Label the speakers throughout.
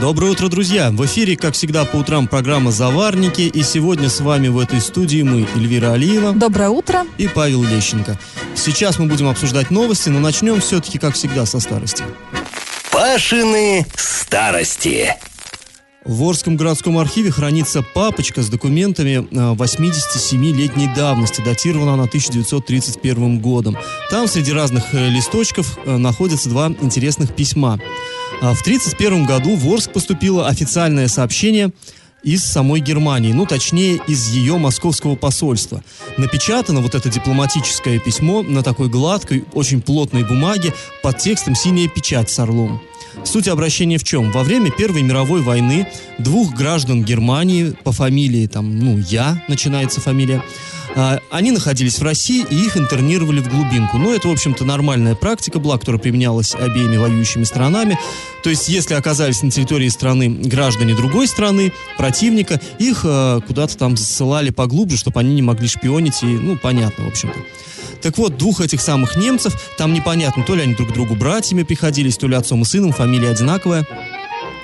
Speaker 1: Доброе утро, друзья! В эфире, как всегда, по утрам программа «Заварники». И сегодня с вами в этой студии мы, Эльвира Алиева.
Speaker 2: Доброе утро.
Speaker 1: И Павел Лещенко. Сейчас мы будем обсуждать новости, но начнем все-таки, как всегда, со старости.
Speaker 3: Пашины старости.
Speaker 1: В Орском городском архиве хранится папочка с документами 87-летней давности, датирована она 1931 годом. Там среди разных э, листочков э, находятся два интересных письма. А в 1931 году в Орск поступило официальное сообщение из самой Германии, ну, точнее, из ее московского посольства. Напечатано вот это дипломатическое письмо на такой гладкой, очень плотной бумаге под текстом «Синяя печать с орлом». Суть обращения в чем? Во время Первой мировой войны двух граждан Германии по фамилии, там, ну, Я, начинается фамилия, а, они находились в России и их интернировали в глубинку. Ну, это, в общем-то, нормальная практика была, которая применялась обеими воюющими странами. То есть, если оказались на территории страны граждане другой страны, противника, их э, куда-то там ссылали поглубже, чтобы они не могли шпионить, и, ну, понятно, в общем-то. Так вот, двух этих самых немцев, там непонятно, то ли они друг другу братьями приходились, то ли отцом и сыном, фамилия одинаковая.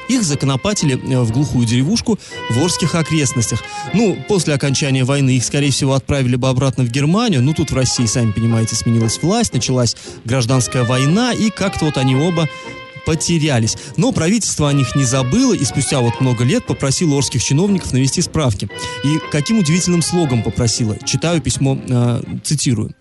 Speaker 1: Их законопатили э, в глухую деревушку в Орских окрестностях. Ну, после окончания войны их, скорее всего, отправили бы обратно в Германию. Ну, тут в России, сами понимаете, сменилась власть, началась гражданская война, и как-то вот они оба потерялись. Но правительство о них не забыло и спустя вот много лет попросило орских чиновников навести справки. И каким удивительным слогом попросило. Читаю письмо, э, цитирую.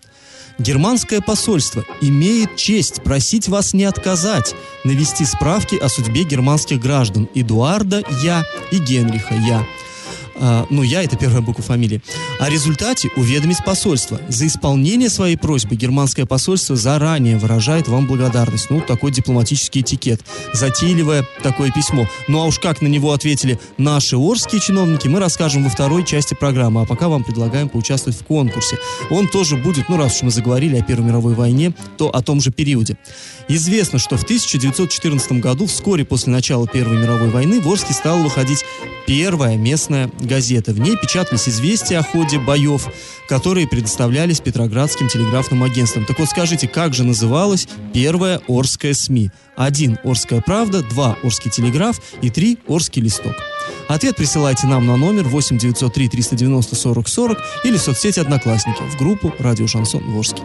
Speaker 1: Германское посольство имеет честь просить вас не отказать навести справки о судьбе германских граждан Эдуарда Я и Генриха Я а, ну, я это первая буква фамилии, о результате уведомить посольство. За исполнение своей просьбы германское посольство заранее выражает вам благодарность. Ну, такой дипломатический этикет. Затейливое такое письмо. Ну, а уж как на него ответили наши орские чиновники, мы расскажем во второй части программы. А пока вам предлагаем поучаствовать в конкурсе. Он тоже будет, ну, раз уж мы заговорили о Первой мировой войне, то о том же периоде. Известно, что в 1914 году, вскоре после начала Первой мировой войны, в Орске стала выходить первая местная газета. В ней печатались известия о ходе боев, которые предоставлялись Петроградским телеграфным агентством. Так вот скажите, как же называлась первая Орская СМИ? Один – Орская правда, два – Орский телеграф и три – Орский листок. Ответ присылайте нам на номер 8 903 390 40 40 или в соцсети Одноклассники в группу «Радио Шансон Орск.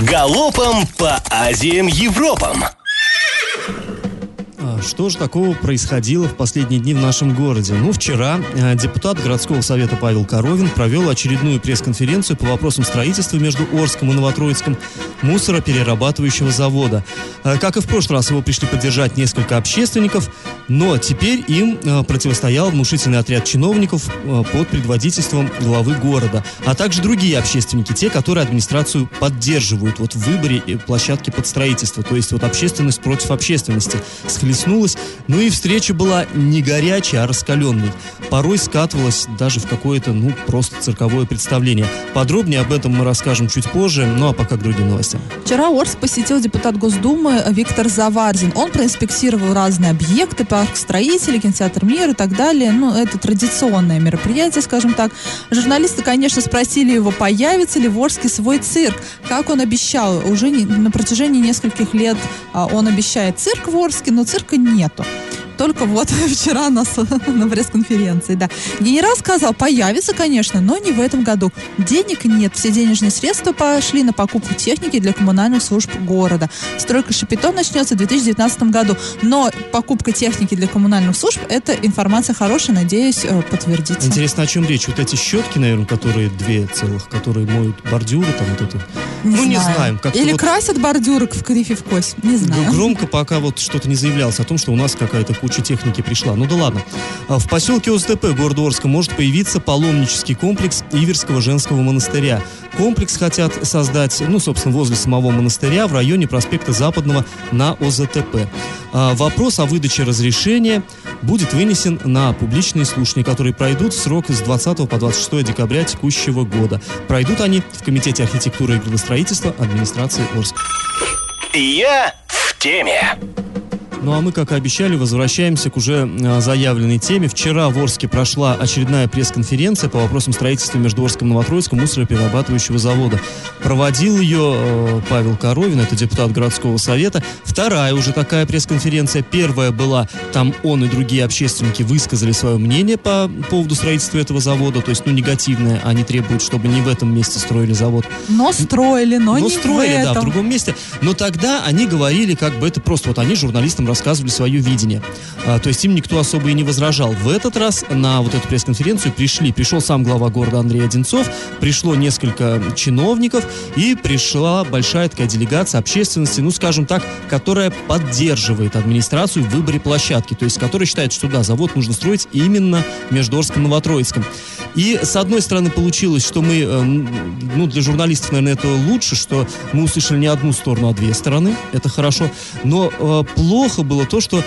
Speaker 3: Галопом по Азиям Европам!
Speaker 1: Что же такого происходило в последние дни в нашем городе? Ну, вчера э, депутат городского совета Павел Коровин провел очередную пресс-конференцию по вопросам строительства между Орском и Новотроицком мусороперерабатывающего завода. Э, как и в прошлый раз, его пришли поддержать несколько общественников, но теперь им э, противостоял внушительный отряд чиновников под предводительством главы города, а также другие общественники, те, которые администрацию поддерживают вот в выборе площадки под строительство. То есть вот общественность против общественности схлестнулась. Ну и встреча была не горячая, а раскаленной. Порой скатывалась даже в какое-то, ну, просто цирковое представление. Подробнее об этом мы расскажем чуть позже, ну а пока к другим новостям.
Speaker 2: Вчера Орск посетил депутат Госдумы Виктор Заварзин. Он проинспектировал разные объекты, парк строителей, кинотеатр «Мир» и так далее. Ну, это традиционное мероприятие, скажем так. Журналисты, конечно, спросили его, появится ли в Орске свой цирк. Как он обещал, уже не, на протяжении нескольких лет а, он обещает цирк в Орске, но цирка нету только вот вчера на, на пресс-конференции, да. Генерал сказал, появится, конечно, но не в этом году. Денег нет, все денежные средства пошли на покупку техники для коммунальных служб города. Стройка Шапито начнется в 2019 году, но покупка техники для коммунальных служб, это информация хорошая, надеюсь, э, подтвердится.
Speaker 1: Интересно, о чем речь? Вот эти щетки, наверное, которые две целых, которые моют бордюры, там вот это.
Speaker 2: Не
Speaker 1: ну,
Speaker 2: знаю.
Speaker 1: не знаем. Как
Speaker 2: Или
Speaker 1: вот
Speaker 2: красят бордюры в крифе в кость, не знаю.
Speaker 1: Громко пока вот что-то не заявлялось о том, что у нас какая-то куча техники пришла. Ну да ладно. А В поселке ОСТП города Орска может появиться паломнический комплекс Иверского женского монастыря. Комплекс хотят создать, ну, собственно, возле самого монастыря в районе проспекта Западного на ОЗТП. А Вопрос о выдаче разрешения будет вынесен на публичные слушания, которые пройдут срок с 20 по 26 декабря текущего года. Пройдут они в Комитете архитектуры и градостроительства администрации Орска.
Speaker 3: Я в теме.
Speaker 1: Ну а мы, как и обещали, возвращаемся к уже э, заявленной теме. Вчера в Орске прошла очередная пресс-конференция по вопросам строительства между Орском и Новотроицком мусороперерабатывающего завода. Проводил ее э, Павел Коровин, это депутат городского совета. Вторая уже такая пресс-конференция. Первая была, там он и другие общественники высказали свое мнение по поводу строительства этого завода, то есть, ну, негативное. Они требуют, чтобы не в этом месте строили завод.
Speaker 2: Но строили, но,
Speaker 1: Но
Speaker 2: не
Speaker 1: строили,
Speaker 2: в
Speaker 1: да, в
Speaker 2: этом.
Speaker 1: другом месте. Но тогда они говорили, как бы это просто, вот они журналистам рассказывали свое видение. А, то есть им никто особо и не возражал. В этот раз на вот эту пресс-конференцию пришли, пришел сам глава города Андрей Одинцов, пришло несколько чиновников и пришла большая такая делегация общественности, ну, скажем так, которая поддерживает администрацию в выборе площадки, то есть которая считает, что да, завод нужно строить именно между Орском и Новотроицком. И с одной стороны получилось, что мы, э, ну, для журналистов, наверное, это лучше, что мы услышали не одну сторону, а две стороны. Это хорошо. Но э, плохо было то, что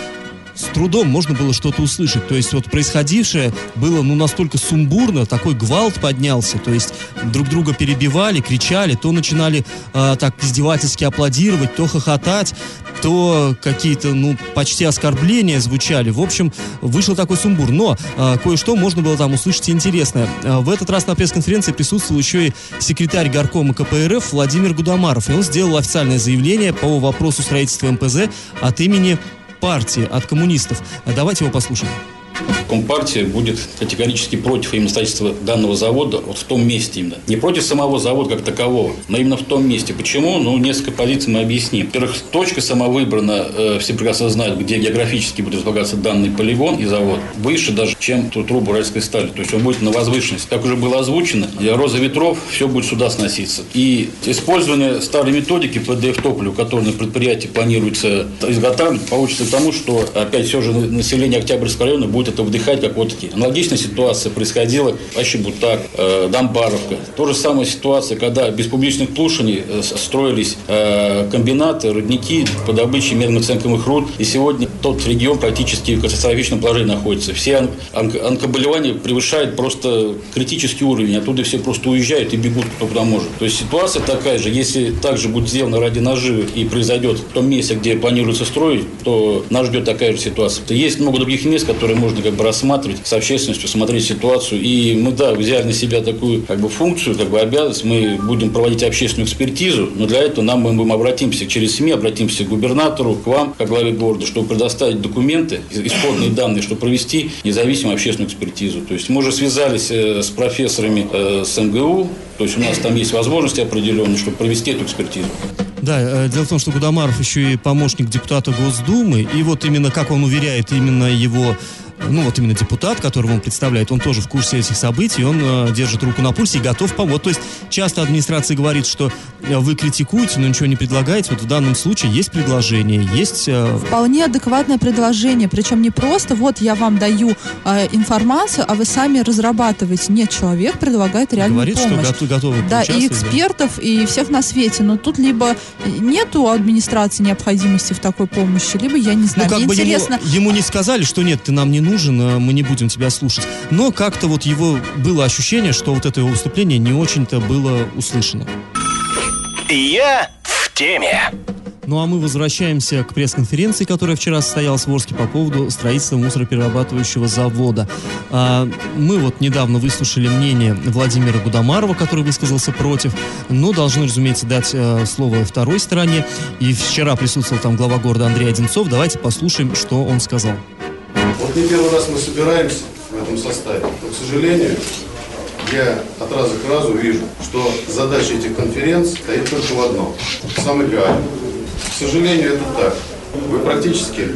Speaker 1: с трудом можно было что-то услышать. То есть вот происходившее было ну настолько сумбурно, такой гвалт поднялся. То есть друг друга перебивали, кричали, то начинали э, так издевательски аплодировать, то хохотать, то какие-то ну почти оскорбления звучали. В общем, вышел такой сумбур. Но э, кое-что можно было там услышать интересное. Э, в этот раз на пресс-конференции присутствовал еще и секретарь горкома КПРФ Владимир Гудамаров. И он сделал официальное заявление по вопросу строительства МПЗ от имени партии, от коммунистов. Давайте его послушаем.
Speaker 4: Компартия будет категорически против именно строительства данного завода вот в том месте именно. Не против самого завода как такового, но именно в том месте. Почему? Ну, несколько позиций мы объясним. Во-первых, точка сама выбрана, э, все прекрасно знают, где географически будет располагаться данный полигон и завод. Выше даже, чем ту трубу уральской стали. То есть он будет на возвышенности. Как уже было озвучено, роза ветров все будет сюда сноситься. И использование старой методики ПДФ топлива, которое на предприятии планируется изготавливать, получится к тому, что опять все же население Октябрьского района будет это вдыхать как вот такие. Аналогичная ситуация происходила вообще Бутак, э, Дамбаровка. То же самая ситуация, когда без публичных слушаний э, строились э, комбинаты, рудники по добыче медных цинковых руд. И сегодня тот регион практически в катастрофичном положении находится. Все он, онко, онкоболевания превышают просто критический уровень. Оттуда все просто уезжают и бегут кто куда может. То есть ситуация такая же. Если также будет сделано ради наживы и произойдет в том месте, где планируется строить, то нас ждет такая же ситуация. Есть много других мест, которые можно как бы рассматривать с общественностью, смотреть ситуацию. И мы, да, взяли на себя такую как бы функцию, как бы обязанность. Мы будем проводить общественную экспертизу, но для этого нам мы, мы обратимся через СМИ, обратимся к губернатору, к вам, как главе города, чтобы предоставить документы, исходные данные, чтобы провести независимую общественную экспертизу. То есть мы уже связались э, с профессорами э, с МГУ, то есть у нас там есть возможности определенные, чтобы провести эту экспертизу.
Speaker 1: Да, э, дело в том, что Гудамаров еще и помощник депутата Госдумы, и вот именно, как он уверяет, именно его ну вот именно депутат, которого он представляет, он тоже в курсе этих событий, он э, держит руку на пульсе и готов помочь. То есть часто администрация говорит, что э, вы критикуете, но ничего не предлагаете. Вот в данном случае есть предложение, есть... Э...
Speaker 2: Вполне адекватное предложение, причем не просто вот я вам даю э, информацию, а вы сами разрабатываете. Нет, человек предлагает реальную
Speaker 1: Говорит,
Speaker 2: помощь.
Speaker 1: что готов, готовы
Speaker 2: Да, и экспертов, да. и всех на свете. Но тут либо нету администрации необходимости в такой помощи, либо я не знаю.
Speaker 1: Ну, как
Speaker 2: Мне
Speaker 1: бы
Speaker 2: интересно...
Speaker 1: ему, ему не сказали, что нет, ты нам не нужен, мы не будем тебя слушать. Но как-то вот его было ощущение, что вот это его выступление не очень-то было услышано.
Speaker 3: Я в теме.
Speaker 1: Ну а мы возвращаемся к пресс-конференции, которая вчера состоялась в Орске по поводу строительства мусороперерабатывающего завода. А, мы вот недавно выслушали мнение Владимира Гудамарова, который высказался против, но должны, разумеется, дать э, слово второй стороне. И вчера присутствовал там глава города Андрей Одинцов. Давайте послушаем, что он сказал.
Speaker 5: Вот не первый раз мы собираемся в этом составе, но, к сожалению, я от раза к разу вижу, что задача этих конференций стоит только в одном – реальный. К сожалению, это так. Вы практически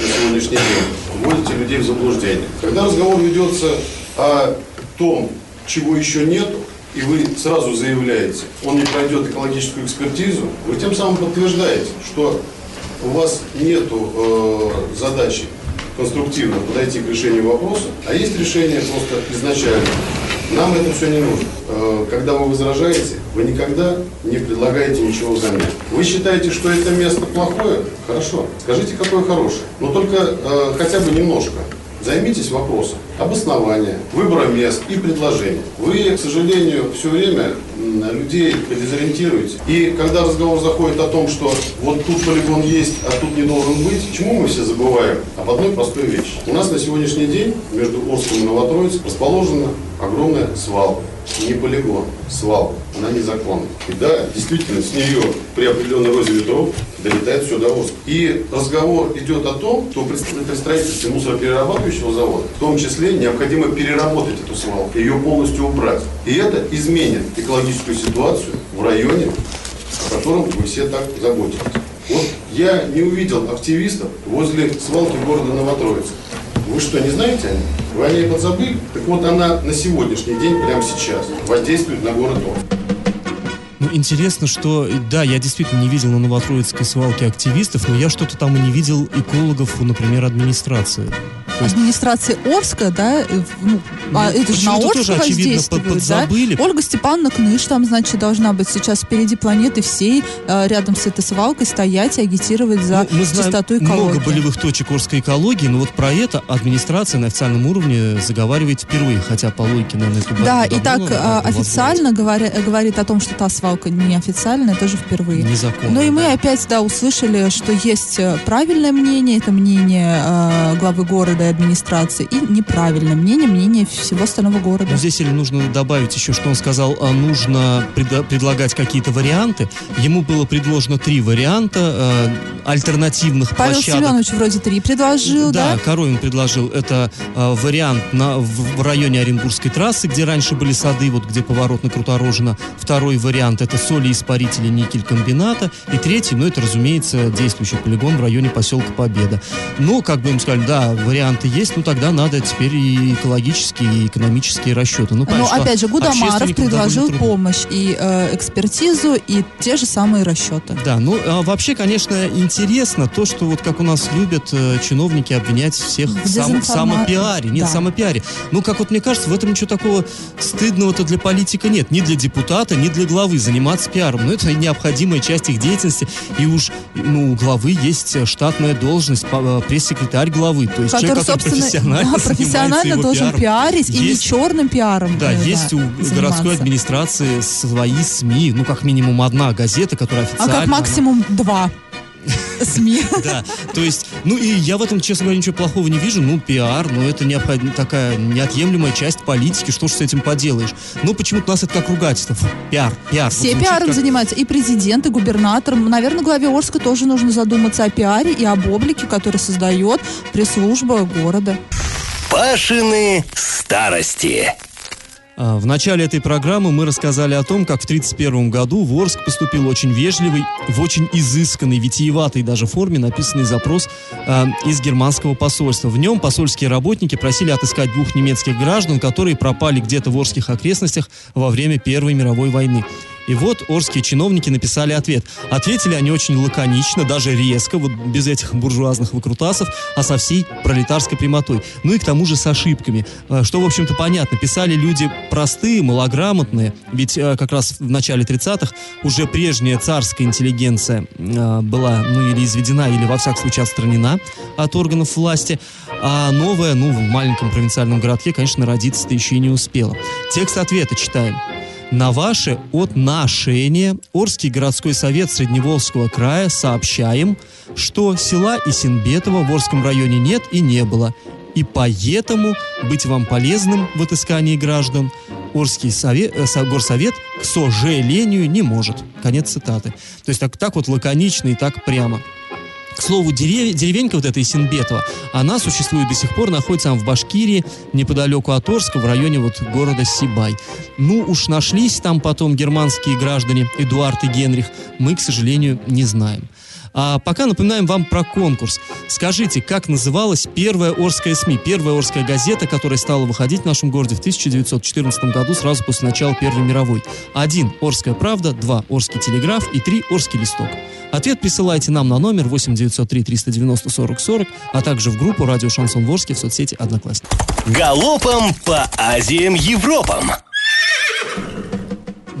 Speaker 5: на сегодняшний день вводите людей в заблуждение. Когда разговор ведется о том, чего еще нету, и вы сразу заявляете, он не пройдет экологическую экспертизу, вы тем самым подтверждаете, что у вас нету э, задачи конструктивно подойти к решению вопроса, а есть решение просто изначально. Нам это все не нужно. Когда вы возражаете, вы никогда не предлагаете ничего взамен. Вы считаете, что это место плохое? Хорошо. Скажите, какое хорошее. Но только э, хотя бы немножко Займитесь вопросом обоснования, выбора мест и предложений. Вы, к сожалению, все время людей дезориентируете. И когда разговор заходит о том, что вот тут полигон есть, а тут не должен быть, почему мы все забываем об одной простой вещи? У нас на сегодняшний день между Орском и Новотроицком расположена огромная свалка не полигон, свалка, она незаконна. И да, действительно, с нее при определенной розе ветров долетает все до Орска. И разговор идет о том, что при строительстве мусороперерабатывающего завода, в том числе необходимо переработать эту свалку, ее полностью убрать. И это изменит экологическую ситуацию в районе, о котором вы все так заботитесь. Вот я не увидел активистов возле свалки города Новотроица. Вы что, не знаете о ней? Вы о ней подзабыли? Так вот, она на сегодняшний день, прямо сейчас, воздействует на город Орск.
Speaker 1: Ну, интересно, что, да, я действительно не видел на Новотроицкой свалке активистов, но я что-то там и не видел экологов, например, администрации.
Speaker 2: Администрации Орска, да, ну, а ну, это же на Орск тоже, под, да? Ольга Степановна Кныш там, значит, должна быть сейчас впереди планеты всей, э, рядом с этой свалкой стоять и агитировать за ну, мы знаем чистоту экологии.
Speaker 1: много болевых точек Орской экологии, но вот про это администрация на официальном уровне заговаривает впервые, хотя по логике, наверное, эту
Speaker 2: Да, и так э, официально говоря, говорит о том, что та свалка неофициальная, тоже впервые.
Speaker 1: Незаконно.
Speaker 2: Ну и мы да. опять, да, услышали, что есть э, правильное мнение, это мнение э, главы города администрации и неправильное мнение, мнение всего остального города.
Speaker 1: Но здесь или нужно добавить еще, что он сказал, а нужно пред, предлагать какие-то варианты. Ему было предложено три варианта э, альтернативных
Speaker 2: Павел
Speaker 1: площадок.
Speaker 2: Семенович вроде три предложил, да?
Speaker 1: Да, Коровин предложил. Это э, вариант на, в, в районе Оренбургской трассы, где раньше были сады, вот где поворот на Круторожино. Второй вариант это соли-испарители никель-комбината. И третий, ну это, разумеется, действующий полигон в районе поселка Победа. Ну, как бы им сказали, да, варианты есть, ну тогда надо теперь и экологические, и экономические расчеты. Ну,
Speaker 2: Но опять же, Гудамаров предложил помощь и э, экспертизу, и те же самые расчеты.
Speaker 1: Да, ну а вообще, конечно, интересно то, что вот как у нас любят э, чиновники обвинять всех в сам, самопиаре. Нет, да. самопиаре. Ну, как вот мне кажется, в этом ничего такого стыдного-то для политика нет. Ни для депутата, ни для главы заниматься пиаром. Но это необходимая часть их деятельности. И уж ну, у главы есть штатная должность, э, пресс-секретарь главы. То есть
Speaker 2: который,
Speaker 1: человек, который профессионально,
Speaker 2: да, профессионально должен пиаром. пиарить есть, и не черным пиаром.
Speaker 1: Да, э, есть да, у заниматься. городской администрации свои СМИ, ну, как минимум одна газета, которая официально...
Speaker 2: А как максимум два. СМИ.
Speaker 1: Да, то есть, ну и я в этом, честно говоря, ничего плохого не вижу. Ну, пиар, ну это необходим, такая неотъемлемая часть политики, что ж с этим поделаешь. Ну, почему-то у нас это как ругательство. Пиар, пиар.
Speaker 2: Все вот пиаром как... занимаются, и президент, и губернатор. Наверное, главе Орска тоже нужно задуматься о пиаре и об облике, который создает пресс-служба города.
Speaker 3: Пашины старости.
Speaker 1: А, в начале этой программы мы рассказали о том, как в 1931 году в Орск поступил очень вежливый, в очень изысканной, витиеватой даже форме написанный запрос э, из германского посольства. В нем посольские работники просили отыскать двух немецких граждан, которые пропали где-то в Орских окрестностях во время Первой мировой войны. И вот орские чиновники написали ответ. Ответили они очень лаконично, даже резко, вот без этих буржуазных выкрутасов, а со всей пролетарской прямотой. Ну и к тому же с ошибками. Э, что, в общем-то, понятно. Писали люди простые, малограмотные. Ведь э, как раз в начале 30-х уже прежняя царская интеллигенция э, была, ну, или изведена, или, во всяком случае, отстранена от органов власти. А новая, ну, в маленьком провинциальном городке, конечно, родиться-то еще и не успела. Текст ответа читаем. На ваше отношение Орский городской совет Средневолжского края сообщаем, что села Исинбетово в Орском районе нет и не было, и поэтому быть вам полезным в отыскании граждан Орский совет, э, горсовет, к сожалению, не может. Конец цитаты. То есть так, так вот лаконично и так прямо. К слову, дерев... деревенька вот эта Исенбетова, она существует до сих пор, находится там в Башкирии, неподалеку от Орска, в районе вот города Сибай. Ну уж нашлись там потом германские граждане Эдуард и Генрих, мы, к сожалению, не знаем. А пока напоминаем вам про конкурс. Скажите, как называлась первая Орская СМИ, первая Орская газета, которая стала выходить в нашем городе в 1914 году, сразу после начала Первой мировой? Один – Орская правда, два – Орский телеграф и три – Орский листок. Ответ присылайте нам на номер 8 903 390 40 40, а также в группу «Радио Шансон Ворске» в соцсети «Одноклассники».
Speaker 3: Галопом по Азиям Европам!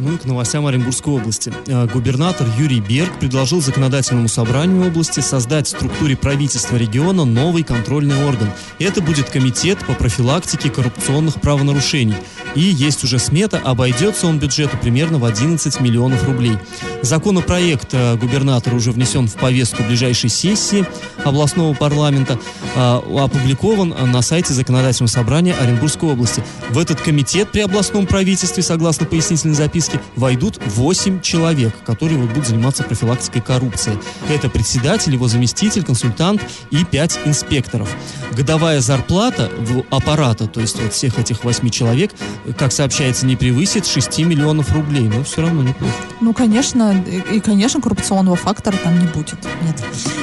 Speaker 1: Ну и к новостям Оренбургской области. Э, губернатор Юрий Берг предложил законодательному собранию области создать в структуре правительства региона новый контрольный орган. Это будет комитет по профилактике коррупционных правонарушений. И есть уже смета, обойдется он бюджету примерно в 11 миллионов рублей. Законопроект э, губернатора уже внесен в повестку ближайшей сессии областного парламента, э, опубликован на сайте законодательного собрания Оренбургской области. В этот комитет при областном правительстве, согласно пояснительной записке, войдут 8 человек, которые вот будут заниматься профилактикой коррупции. Это председатель, его заместитель, консультант и 5 инспекторов. Годовая зарплата в аппарата, то есть вот всех этих 8 человек, как сообщается, не превысит 6 миллионов рублей, но все равно неплохо.
Speaker 2: Ну, конечно, и, конечно, коррупционного фактора там не будет. Нет.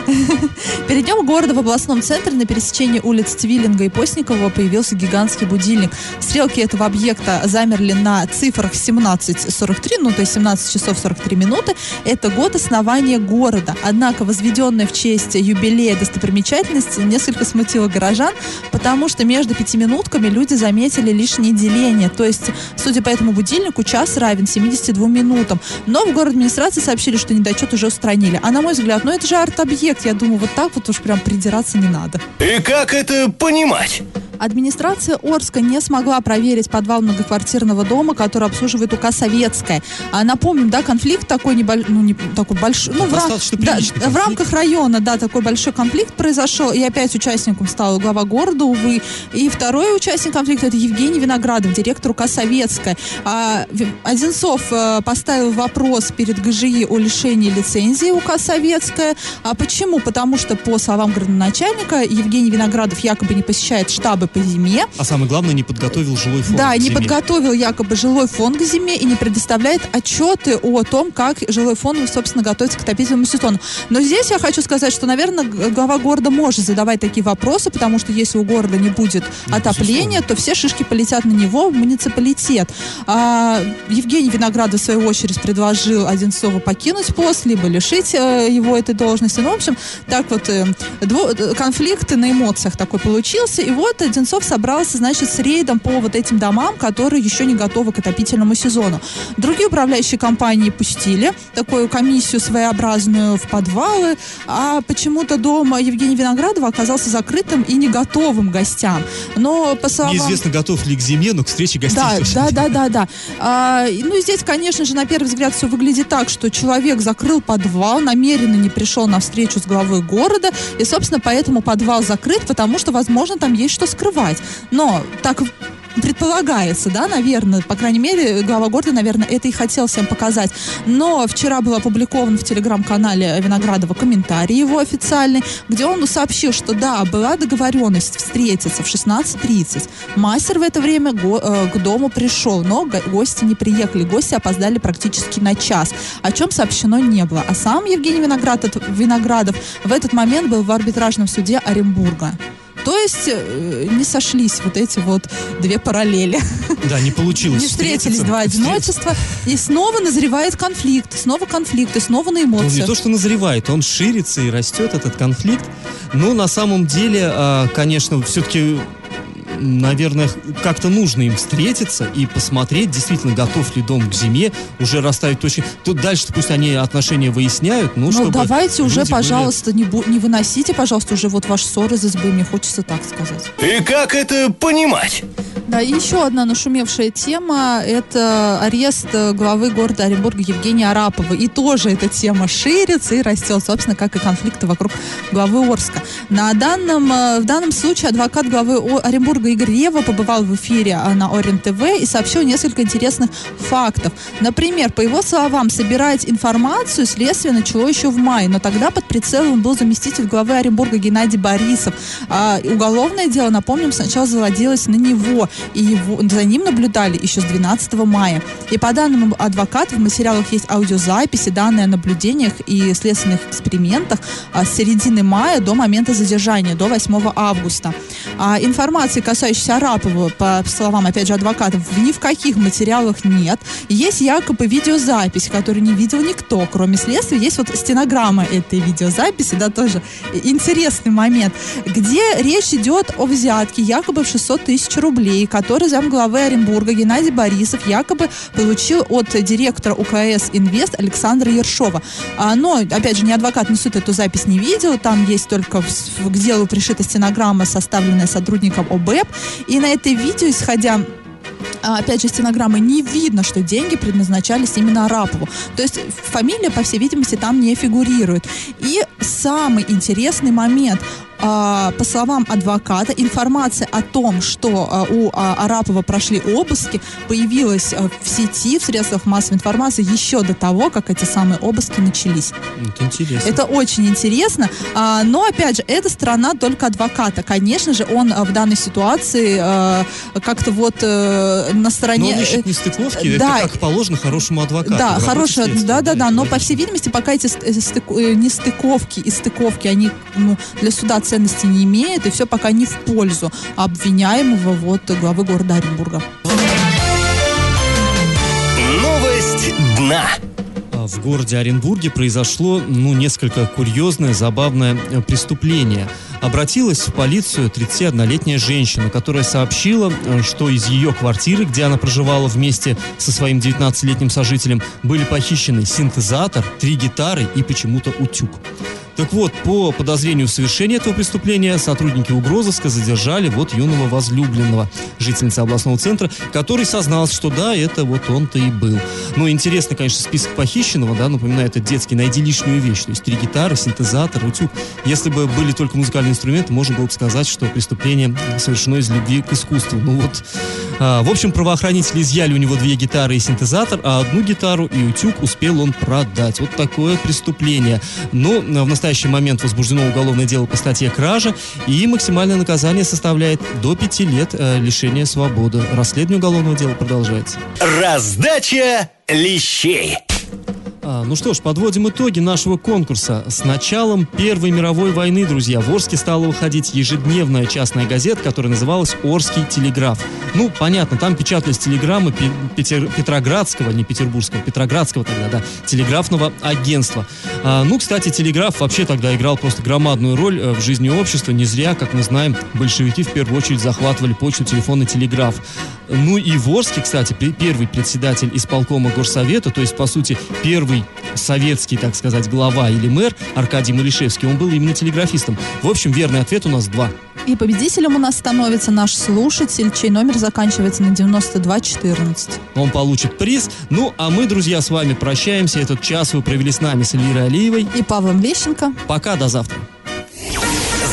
Speaker 2: Перед днем города в областном центре на пересечении улиц Твиллинга и Постникова появился гигантский будильник. Стрелки этого объекта замерли на цифрах 17.43, ну, то есть 17 часов 43 минуты. Это год основания города. Однако возведенная в честь юбилея достопримечательности несколько смутила горожан, потому что между пятиминутками люди заметили лишнее деление. То есть, судя по этому будильнику, час равен 72 минутам. Но в город администрации сообщили, что недочет уже устранили. А на мой взгляд, ну это же арт-объект. Я думаю, вот так вот уж прям придираться не надо.
Speaker 3: И как это понимать?
Speaker 2: Администрация Орска не смогла проверить подвал многоквартирного дома, который обслуживает УК «Советская». А напомним, да, конфликт такой небольшой, ну, не такой большой, ну, в, рам... да, в рамках района, да, такой большой конфликт произошел, и опять участником стал глава города, увы. И второй участник конфликта это Евгений Виноградов, директор УК «Советская». А Одинцов э, поставил вопрос перед ГЖИ о лишении лицензии УК «Советская». А почему? Потому что, по словам градоначальника, Евгений Виноградов якобы не посещает штабы по зиме.
Speaker 1: А самое главное, не подготовил жилой фонд
Speaker 2: Да, не подготовил якобы жилой фонд к зиме и не предоставляет отчеты о том, как жилой фонд, собственно, готовится к отопительному сезону. Но здесь я хочу сказать, что, наверное, глава города может задавать такие вопросы, потому что если у города не будет
Speaker 1: Ну,
Speaker 2: отопления, то все шишки полетят на него в муниципалитет. А, Евгений Виноградов, в свою очередь, предложил Одинцову покинуть пост, либо лишить э, его этой должности. Ну, в общем, так вот, э, э, конфликт на эмоциях такой получился. И вот Одинцов собрался, значит, с рейдом по вот этим домам, которые еще не готовы к отопительному сезону. Другие управляющие компании пустили такую комиссию своеобразную в подвалы, а почему-то дом Евгения Виноградова оказался закрытым и не готовым гостям. Но по словам...
Speaker 1: Неизвестно, готов ли к зиме, но к встрече гостей
Speaker 2: Да, да, да, да, да. А, ну, здесь, конечно же, на первый взгляд все выглядит так, что человек закрыл подвал, намеренно не пришел на встречу с главой города, и, собственно, поэтому подвал закрыт, потому что, возможно, там есть что скрывать. Но так предполагается, да, наверное, по крайней мере, глава города, наверное, это и хотел всем показать. Но вчера был опубликован в телеграм-канале Виноградова комментарий его официальный, где он сообщил, что да, была договоренность встретиться в 16.30. Мастер в это время го- э, к дому пришел, но го- гости не приехали. Гости опоздали практически на час, о чем сообщено не было. А сам Евгений Виноградов, Виноградов в этот момент был в арбитражном суде Оренбурга. То есть э, не сошлись вот эти вот две параллели.
Speaker 1: Да, не получилось
Speaker 2: Не встретились два одиночества, и снова назревает конфликт, снова конфликт, и снова на
Speaker 1: Он Ну, не
Speaker 2: эмоциях.
Speaker 1: то, что назревает, он ширится и растет, этот конфликт. Но на самом деле, а, конечно, все-таки наверное, как-то нужно им встретиться и посмотреть, действительно, готов ли дом к зиме, уже расставить точки. Тут дальше пусть они отношения выясняют, ну,
Speaker 2: Ну,
Speaker 1: чтобы
Speaker 2: давайте уже,
Speaker 1: люди были-
Speaker 2: пожалуйста, не, бу- не выносите, пожалуйста, уже вот ваш ссор из избы, мне хочется так сказать.
Speaker 3: И как это понимать?
Speaker 2: Да, еще одна нашумевшая тема – это арест э, главы города Оренбурга Евгения Арапова. И тоже эта тема ширится и растет, собственно, как и конфликты вокруг главы Орска. На данном, э, в данном случае адвокат главы Оренбурга Игорь Рева побывал в эфире э, на Орен ТВ и сообщил несколько интересных фактов. Например, по его словам, собирать информацию следствие начало еще в мае, но тогда под прицелом был заместитель главы Оренбурга Геннадий Борисов. А уголовное дело, напомним, сначала заводилось на него, и его, за ним наблюдали еще с 12 мая. И по данным адвоката, в материалах есть аудиозаписи, данные о наблюдениях и следственных экспериментах а, с середины мая до момента задержания, до 8 августа. А информации, касающейся Арапова, по словам, опять же, адвокатов, ни в каких материалах нет. Есть якобы видеозапись, которую не видел никто, кроме следствия. Есть вот стенограмма этой видеозаписи, да, тоже интересный момент, где речь идет о взятке якобы в 600 тысяч рублей, который замглавы Оренбурга Геннадий Борисов якобы получил от директора УКС «Инвест» Александра Ершова. А, но, опять же, ни адвокат, ни суд эту запись не видел. Там есть только к делу пришита стенограмма, составленная сотрудником ОБЭП. И на этой видео, исходя а, опять же, стенограммы не видно, что деньги предназначались именно Арапову. То есть фамилия, по всей видимости, там не фигурирует. И самый интересный момент. А, по словам адвоката, информация о том, что а, у а, Арапова прошли обыски, появилась в сети, в средствах массовой информации еще до того, как эти самые обыски начались.
Speaker 1: Это интересно.
Speaker 2: Это очень интересно. Но, опять же, это сторона только адвоката. Конечно же, он в данной ситуации как-то вот э, на стороне...
Speaker 1: Но он ищет нестыковки, да, это как положено хорошему адвокату.
Speaker 2: Да, хорошая, да-да-да, но, по всей видимости, пока эти э, нестыковки и стыковки, они ну, для суда ценности не имеет, и все пока не в пользу обвиняемого вот главы города Оренбурга.
Speaker 3: Новость дна.
Speaker 1: А в городе Оренбурге произошло, ну, несколько курьезное, забавное э, преступление. Обратилась в полицию 31-летняя женщина, которая сообщила, э, что из ее квартиры, где она проживала вместе со своим 19-летним сожителем, были похищены синтезатор, три гитары и почему-то утюг. Так вот, по подозрению в совершении этого преступления сотрудники угрозыска задержали вот юного возлюбленного, жительницы областного центра, который сознался, что да, это вот он-то и был. Ну, интересно, конечно, список похищенного, да, напоминает, это детский, найди лишнюю вещь, то есть три гитары, синтезатор, утюг. Если бы были только музыкальные инструменты, можно было бы сказать, что преступление совершено из любви к искусству. Ну вот, а, в общем, правоохранители изъяли у него две гитары и синтезатор, а одну гитару и утюг успел он продать. Вот такое преступление. Но в настоящее настоящий момент возбуждено уголовное дело по статье «Кража», и максимальное наказание составляет до пяти лет э, лишения свободы. Расследование уголовного дела продолжается.
Speaker 3: Раздача лещей.
Speaker 1: А, ну что ж, подводим итоги нашего конкурса. С началом Первой мировой войны, друзья, в Орске стала выходить ежедневная частная газета, которая называлась «Орский телеграф». Ну, понятно, там печатались телеграммы Петер, Петроградского, не Петербургского, Петроградского тогда, да, телеграфного агентства. А, ну, кстати, телеграф вообще тогда играл просто громадную роль э, в жизни общества. Не зря, как мы знаем, большевики в первую очередь захватывали почту, телефон и телеграф. Ну и в Орске, кстати, первый председатель исполкома горсовета, то есть, по сути, первый советский, так сказать, глава или мэр Аркадий Малишевский, он был именно телеграфистом. В общем, верный ответ у нас два.
Speaker 2: И победителем у нас становится наш слушатель, чей номер заканчивается на 9214.
Speaker 1: Он получит приз. Ну, а мы, друзья, с вами прощаемся. Этот час вы провели с нами, с Эльвирой Алиевой.
Speaker 2: И Павлом Лещенко.
Speaker 1: Пока, до завтра.